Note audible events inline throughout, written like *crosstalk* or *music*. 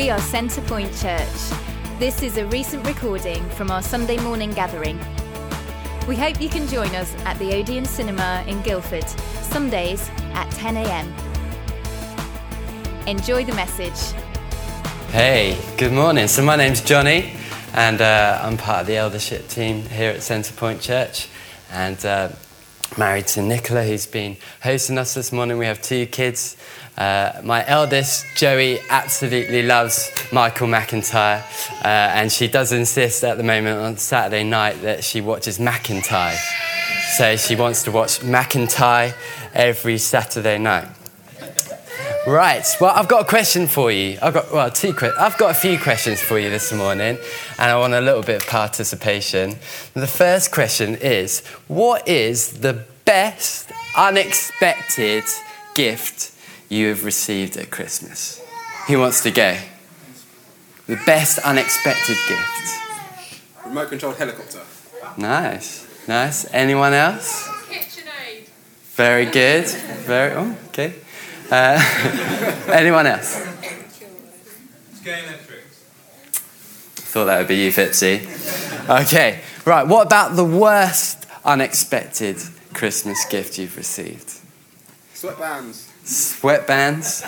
We are Centrepoint Church. This is a recent recording from our Sunday morning gathering. We hope you can join us at the Odeon Cinema in Guildford, Sundays at 10 a.m. Enjoy the message. Hey, good morning. So, my name's Johnny, and uh, I'm part of the eldership team here at Centrepoint Church. And uh, married to Nicola, who's been hosting us this morning. We have two kids. Uh, my eldest, Joey, absolutely loves Michael McIntyre, uh, and she does insist at the moment on Saturday night that she watches McIntyre. So she wants to watch McIntyre every Saturday night. Right. Well, I've got a question for you. I've got well, two. Que- I've got a few questions for you this morning, and I want a little bit of participation. The first question is: What is the best unexpected gift you have received at Christmas? Who wants to go? The best unexpected gift. Remote controlled helicopter. Nice, nice. Anyone else? KitchenAid. Very good. Very. Oh, okay. Uh, *laughs* anyone else? Sky Electrics. Thought that would be you, Fitzy. Okay, right. What about the worst unexpected Christmas gift you've received? Sweatbands. Sweatbands?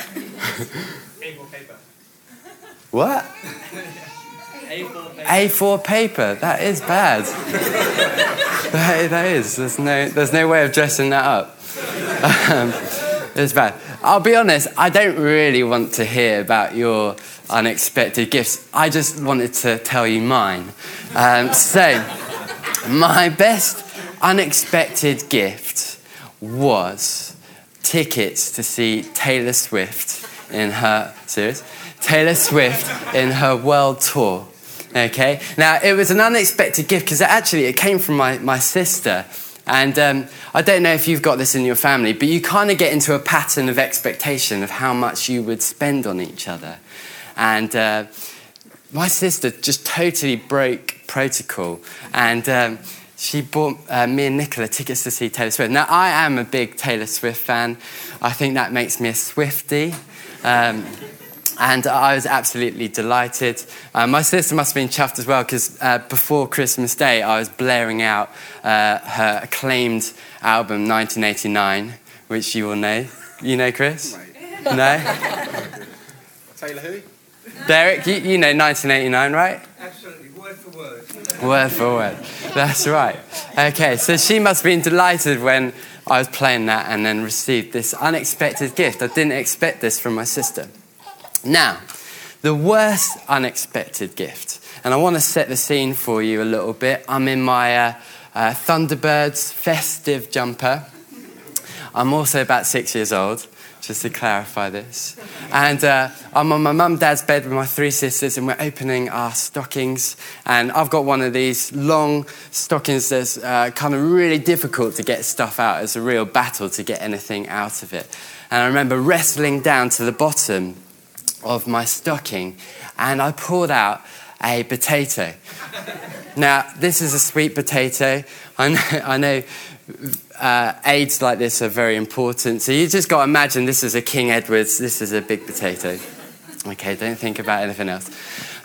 A4 paper. What? A4 paper. That is bad. that, that is. There's no, there's no way of dressing that up. Um, it's bad. I'll be honest, I don't really want to hear about your unexpected gifts. I just wanted to tell you mine. Um, so, my best unexpected gift was tickets to see Taylor Swift in her serious Taylor Swift in her world tour. Okay, now it was an unexpected gift because actually it came from my, my sister. And um, I don't know if you've got this in your family, but you kind of get into a pattern of expectation of how much you would spend on each other. And uh, my sister just totally broke protocol. And um, she bought uh, me and Nicola tickets to see Taylor Swift. Now, I am a big Taylor Swift fan. I think that makes me a Swiftie. Um, and I was absolutely delighted. Uh, my sister must have been chuffed as well because uh, before Christmas Day, I was blaring out uh, her acclaimed album 1989, which you all know. You know, Chris? No? *laughs* Taylor who? Derek, you, you know 1989, right? Word for word. That's right. Okay, so she must have been delighted when I was playing that and then received this unexpected gift. I didn't expect this from my sister. Now, the worst unexpected gift, and I want to set the scene for you a little bit. I'm in my uh, uh, Thunderbirds festive jumper. I'm also about six years old, just to clarify this. And uh, I'm on my mum dad's bed with my three sisters, and we're opening our stockings. And I've got one of these long stockings that's uh, kind of really difficult to get stuff out. It's a real battle to get anything out of it. And I remember wrestling down to the bottom of my stocking, and I pulled out a potato. Now, this is a sweet potato. I know, I know uh, aids like this are very important. So you just got to imagine this is a King Edwards, this is a big potato. Okay, don't think about anything else.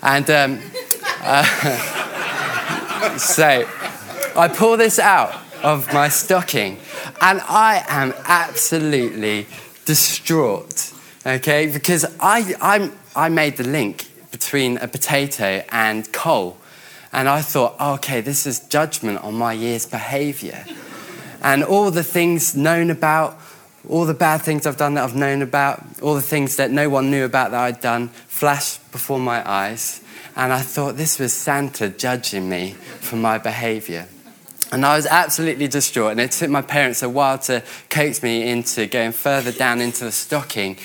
And um, *laughs* uh, *laughs* so I pull this out of my stocking, and I am absolutely distraught. Okay, because I, I'm, I made the link between a potato and coal. And I thought, oh, okay, this is judgment on my year's behavior. And all the things known about, all the bad things I've done that I've known about, all the things that no one knew about that I'd done flashed before my eyes. And I thought this was Santa judging me for my behavior. And I was absolutely distraught. And it took my parents a while to coax me into going further down into the stocking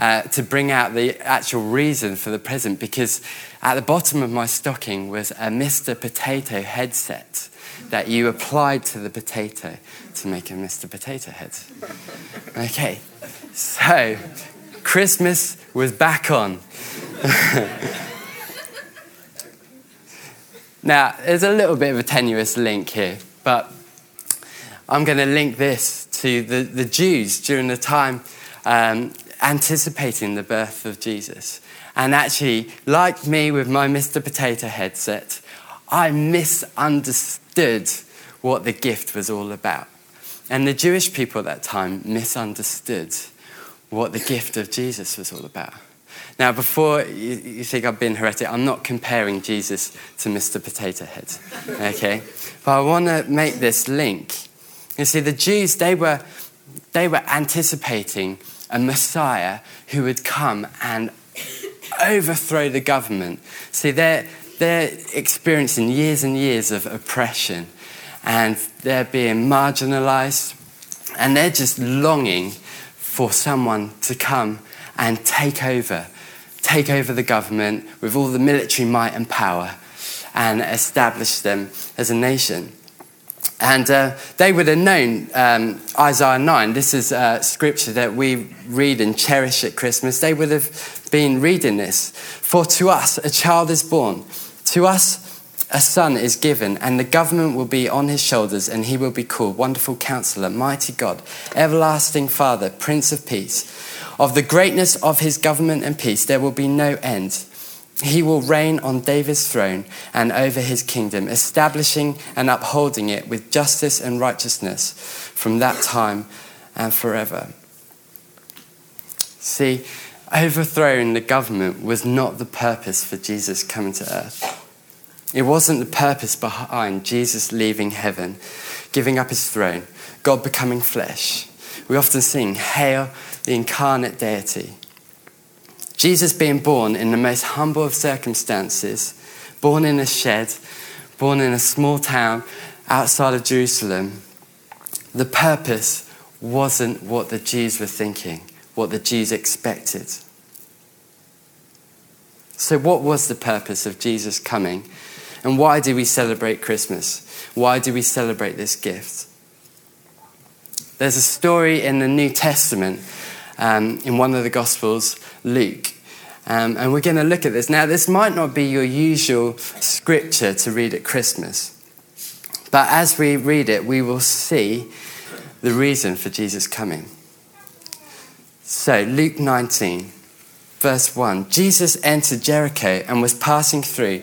uh, to bring out the actual reason for the present because at the bottom of my stocking was a Mr. Potato headset that you applied to the potato to make a Mr. Potato head. Okay, so Christmas was back on. *laughs* now, there's a little bit of a tenuous link here, but I'm going to link this to the, the Jews during the time um, anticipating the birth of Jesus. And actually, like me with my Mr. Potato headset, I misunderstood what the gift was all about. And the Jewish people at that time misunderstood what the gift of Jesus was all about. Now, before you, think I've been heretic, I'm not comparing Jesus to Mr. Potato Head, okay? But I want to make this link. You see, the Jews, they were, they were anticipating a Messiah who would come and overthrow the government. See, they're, they're experiencing years and years of oppression and they're being marginalized and they're just longing for someone to come and take over, take over the government with all the military might and power and establish them as a nation. And uh, they would have known um, Isaiah 9. This is uh, scripture that we read and cherish at Christmas. They would have been reading this. For to us a child is born, to us a son is given, and the government will be on his shoulders, and he will be called Wonderful Counselor, Mighty God, Everlasting Father, Prince of Peace. Of the greatness of his government and peace, there will be no end. He will reign on David's throne and over his kingdom, establishing and upholding it with justice and righteousness from that time and forever. See, overthrowing the government was not the purpose for Jesus coming to earth. It wasn't the purpose behind Jesus leaving heaven, giving up his throne, God becoming flesh. We often sing, Hail the incarnate deity. Jesus being born in the most humble of circumstances, born in a shed, born in a small town outside of Jerusalem, the purpose wasn't what the Jews were thinking, what the Jews expected. So, what was the purpose of Jesus coming? And why do we celebrate Christmas? Why do we celebrate this gift? There's a story in the New Testament, um, in one of the Gospels, Luke. Um, and we're going to look at this. Now, this might not be your usual scripture to read at Christmas. But as we read it, we will see the reason for Jesus coming. So, Luke 19, verse 1 Jesus entered Jericho and was passing through.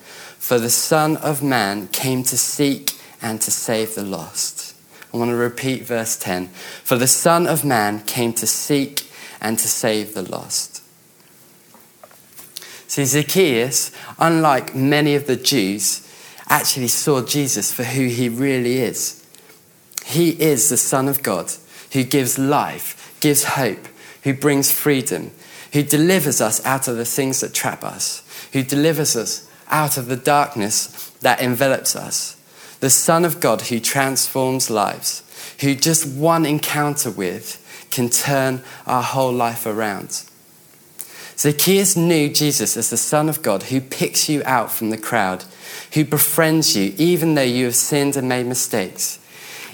For the Son of Man came to seek and to save the lost. I want to repeat verse 10. For the Son of Man came to seek and to save the lost. See, Zacchaeus, unlike many of the Jews, actually saw Jesus for who he really is. He is the Son of God who gives life, gives hope, who brings freedom, who delivers us out of the things that trap us, who delivers us out of the darkness that envelops us. The Son of God who transforms lives, who just one encounter with can turn our whole life around. Zacchaeus knew Jesus as the Son of God who picks you out from the crowd, who befriends you even though you have sinned and made mistakes,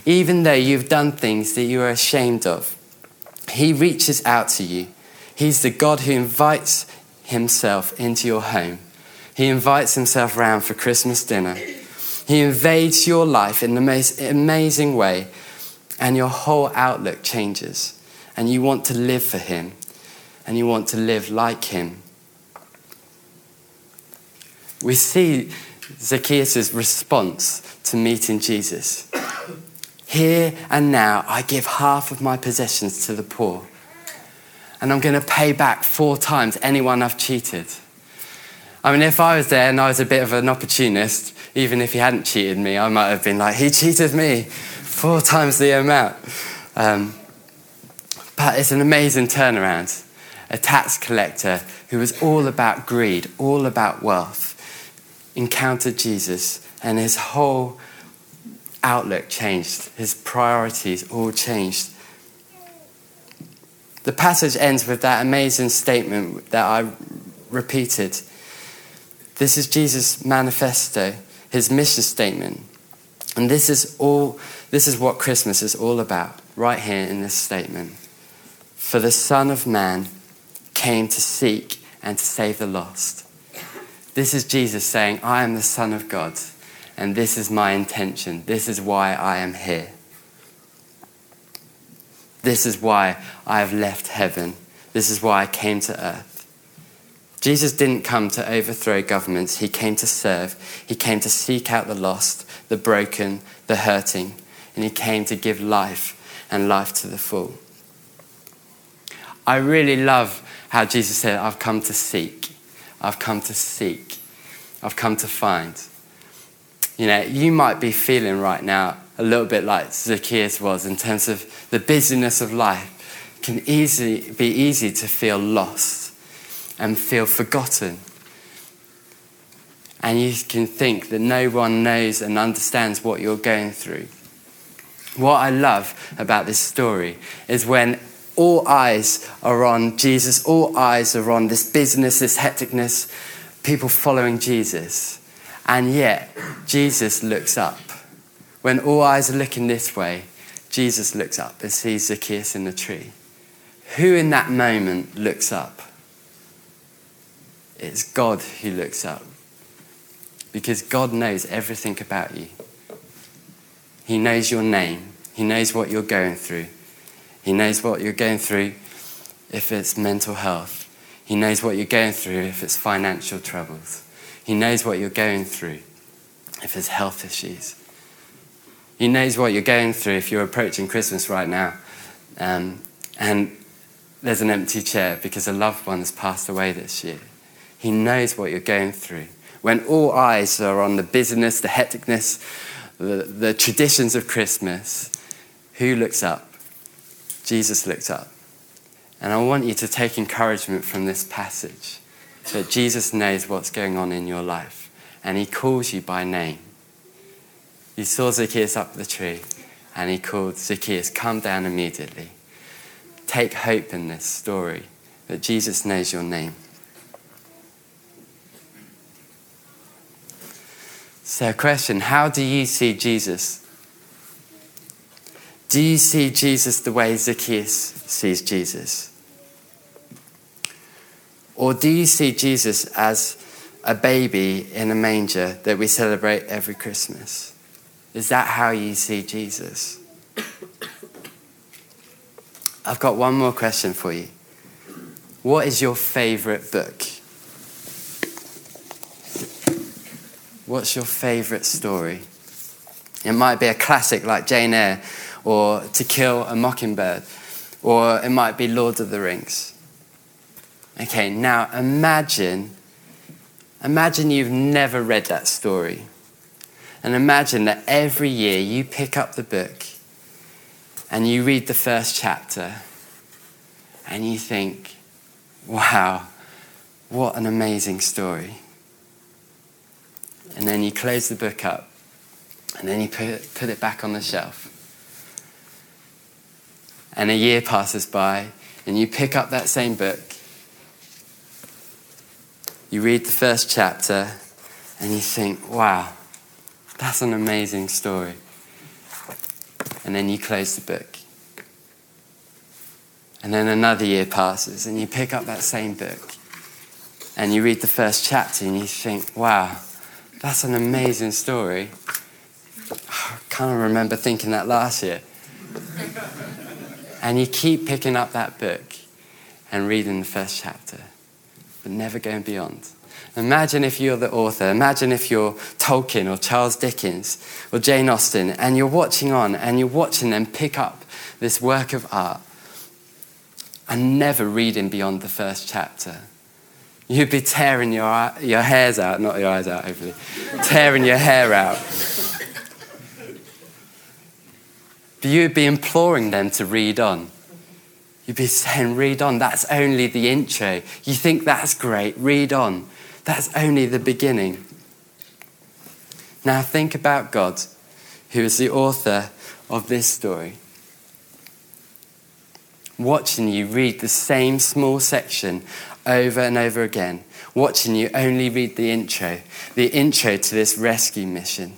even though you've done things that you are ashamed of. He reaches out to you. He's the God who invites himself into your home. He invites himself round for Christmas dinner. He invades your life in the most amazing way, and your whole outlook changes. And you want to live for him, and you want to live like him. We see Zacchaeus' response to meeting Jesus. Here and now, I give half of my possessions to the poor, and I'm going to pay back four times anyone I've cheated. I mean, if I was there and I was a bit of an opportunist, even if he hadn't cheated me, I might have been like, he cheated me four times the amount. Um, but it's an amazing turnaround. A tax collector who was all about greed, all about wealth, encountered Jesus, and his whole outlook changed. His priorities all changed. The passage ends with that amazing statement that I repeated. This is Jesus' manifesto, his mission statement. And this is all this is what Christmas is all about, right here in this statement. For the Son of Man came to seek and to save the lost. This is Jesus saying, I am the Son of God, and this is my intention. This is why I am here. This is why I have left heaven. This is why I came to earth. Jesus didn't come to overthrow governments, he came to serve. He came to seek out the lost, the broken, the hurting, and he came to give life and life to the full. I really love how Jesus said, I've come to seek. I've come to seek. I've come to find. You know, you might be feeling right now a little bit like Zacchaeus was in terms of the busyness of life can easily be easy to feel lost and feel forgotten. And you can think that no one knows and understands what you're going through. What I love about this story is when all eyes are on Jesus, all eyes are on this business, this hecticness, people following Jesus. And yet, Jesus looks up. When all eyes are looking this way, Jesus looks up and sees Zacchaeus in the tree. Who in that moment looks up? It's God who looks up. Because God knows everything about you. He knows your name. He knows what you're going through. He knows what you're going through if it's mental health. He knows what you're going through if it's financial troubles. He knows what you're going through if it's health issues. He knows what you're going through if you're approaching Christmas right now um, and there's an empty chair because a loved one has passed away this year. He knows what you're going through. When all eyes are on the busyness, the hecticness, the, the traditions of Christmas, who looks up? Jesus looks up. And I want you to take encouragement from this passage that Jesus knows what's going on in your life and he calls you by name. He saw Zacchaeus up the tree and he called Zacchaeus, come down immediately. Take hope in this story that Jesus knows your name. So, question How do you see Jesus? Do you see Jesus the way Zacchaeus sees Jesus? Or do you see Jesus as a baby in a manger that we celebrate every Christmas? Is that how you see Jesus? I've got one more question for you. What is your favorite book? What's your favorite story? It might be a classic like Jane Eyre or To Kill a Mockingbird, or it might be Lord of the Rings. Okay, now imagine imagine you've never read that story. And imagine that every year you pick up the book and you read the first chapter and you think, wow, what an amazing story. And then you close the book up and then you put it, put it back on the shelf. And a year passes by and you pick up that same book. You read the first chapter and you think, wow, that's an amazing story. And then you close the book. And then another year passes, and you pick up that same book. And you read the first chapter, and you think, wow, that's an amazing story. I kind of remember thinking that last year. and you keep picking up that book and reading the first chapter, but never going beyond. Imagine if you're the author. Imagine if you're Tolkien or Charles Dickens or Jane Austen and you're watching on and you're watching them pick up this work of art and never reading beyond the first chapter. You'd be tearing your, your hairs out, not your eyes out, hopefully. tearing your hair out. But you'd be imploring them to read on. You'd be saying, read on. That's only the intro. You think that's great. Read on. That's only the beginning. Now think about God, who is the author of this story. Watching you read the same small section over and over again, watching you only read the intro, the intro to this rescue mission.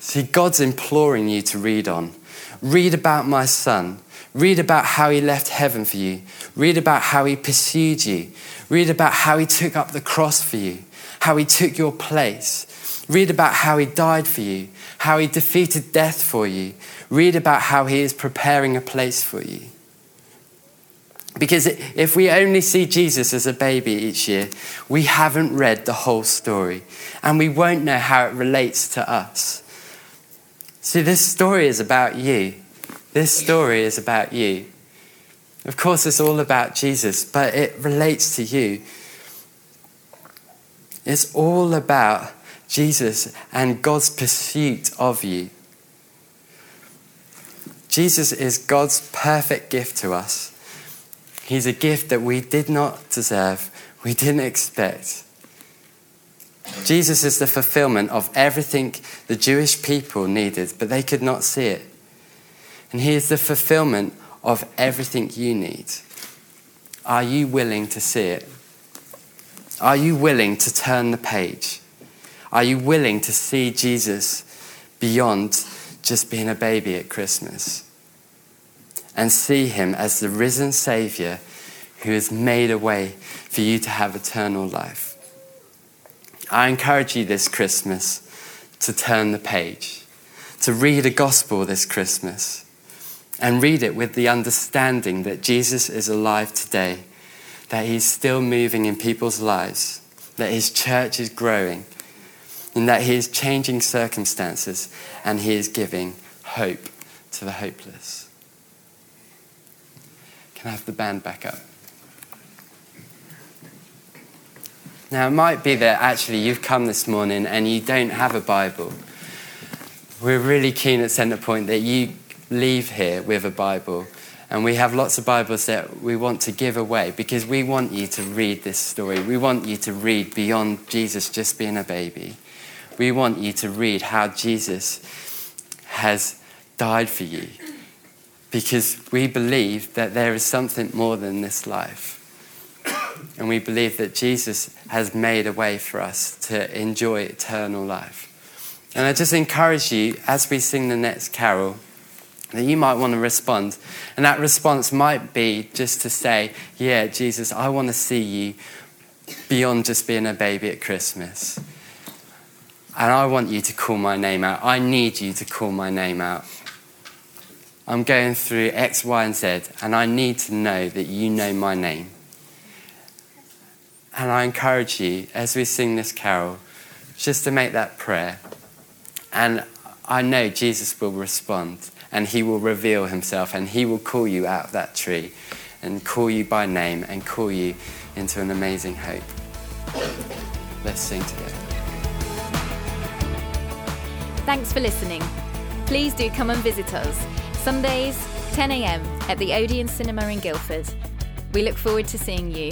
See, God's imploring you to read on. Read about my son. Read about how he left heaven for you. Read about how he pursued you. Read about how he took up the cross for you, how he took your place. Read about how he died for you, how he defeated death for you. Read about how he is preparing a place for you. Because if we only see Jesus as a baby each year, we haven't read the whole story and we won't know how it relates to us. See, this story is about you. This story is about you. Of course, it's all about Jesus, but it relates to you. It's all about Jesus and God's pursuit of you. Jesus is God's perfect gift to us. He's a gift that we did not deserve, we didn't expect. Jesus is the fulfillment of everything the Jewish people needed, but they could not see it. And He is the fulfillment of everything you need. Are you willing to see it? Are you willing to turn the page? Are you willing to see Jesus beyond just being a baby at Christmas? And see him as the risen Savior who has made a way for you to have eternal life. I encourage you this Christmas to turn the page, to read a gospel this Christmas, and read it with the understanding that Jesus is alive today, that he's still moving in people's lives, that his church is growing, and that he is changing circumstances and he is giving hope to the hopeless. Can I have the band back up? Now, it might be that actually you've come this morning and you don't have a Bible. We're really keen at Centrepoint that you leave here with a Bible. And we have lots of Bibles that we want to give away because we want you to read this story. We want you to read beyond Jesus just being a baby. We want you to read how Jesus has died for you because we believe that there is something more than this life. And we believe that Jesus has made a way for us to enjoy eternal life. And I just encourage you, as we sing the next carol, that you might want to respond. And that response might be just to say, Yeah, Jesus, I want to see you beyond just being a baby at Christmas. And I want you to call my name out. I need you to call my name out. I'm going through X, Y, and Z, and I need to know that you know my name. And I encourage you, as we sing this carol, just to make that prayer. And I know Jesus will respond and he will reveal himself and he will call you out of that tree and call you by name and call you into an amazing hope. Let's sing together. Thanks for listening. Please do come and visit us Sundays, 10 a.m. at the Odeon Cinema in Guildford. We look forward to seeing you.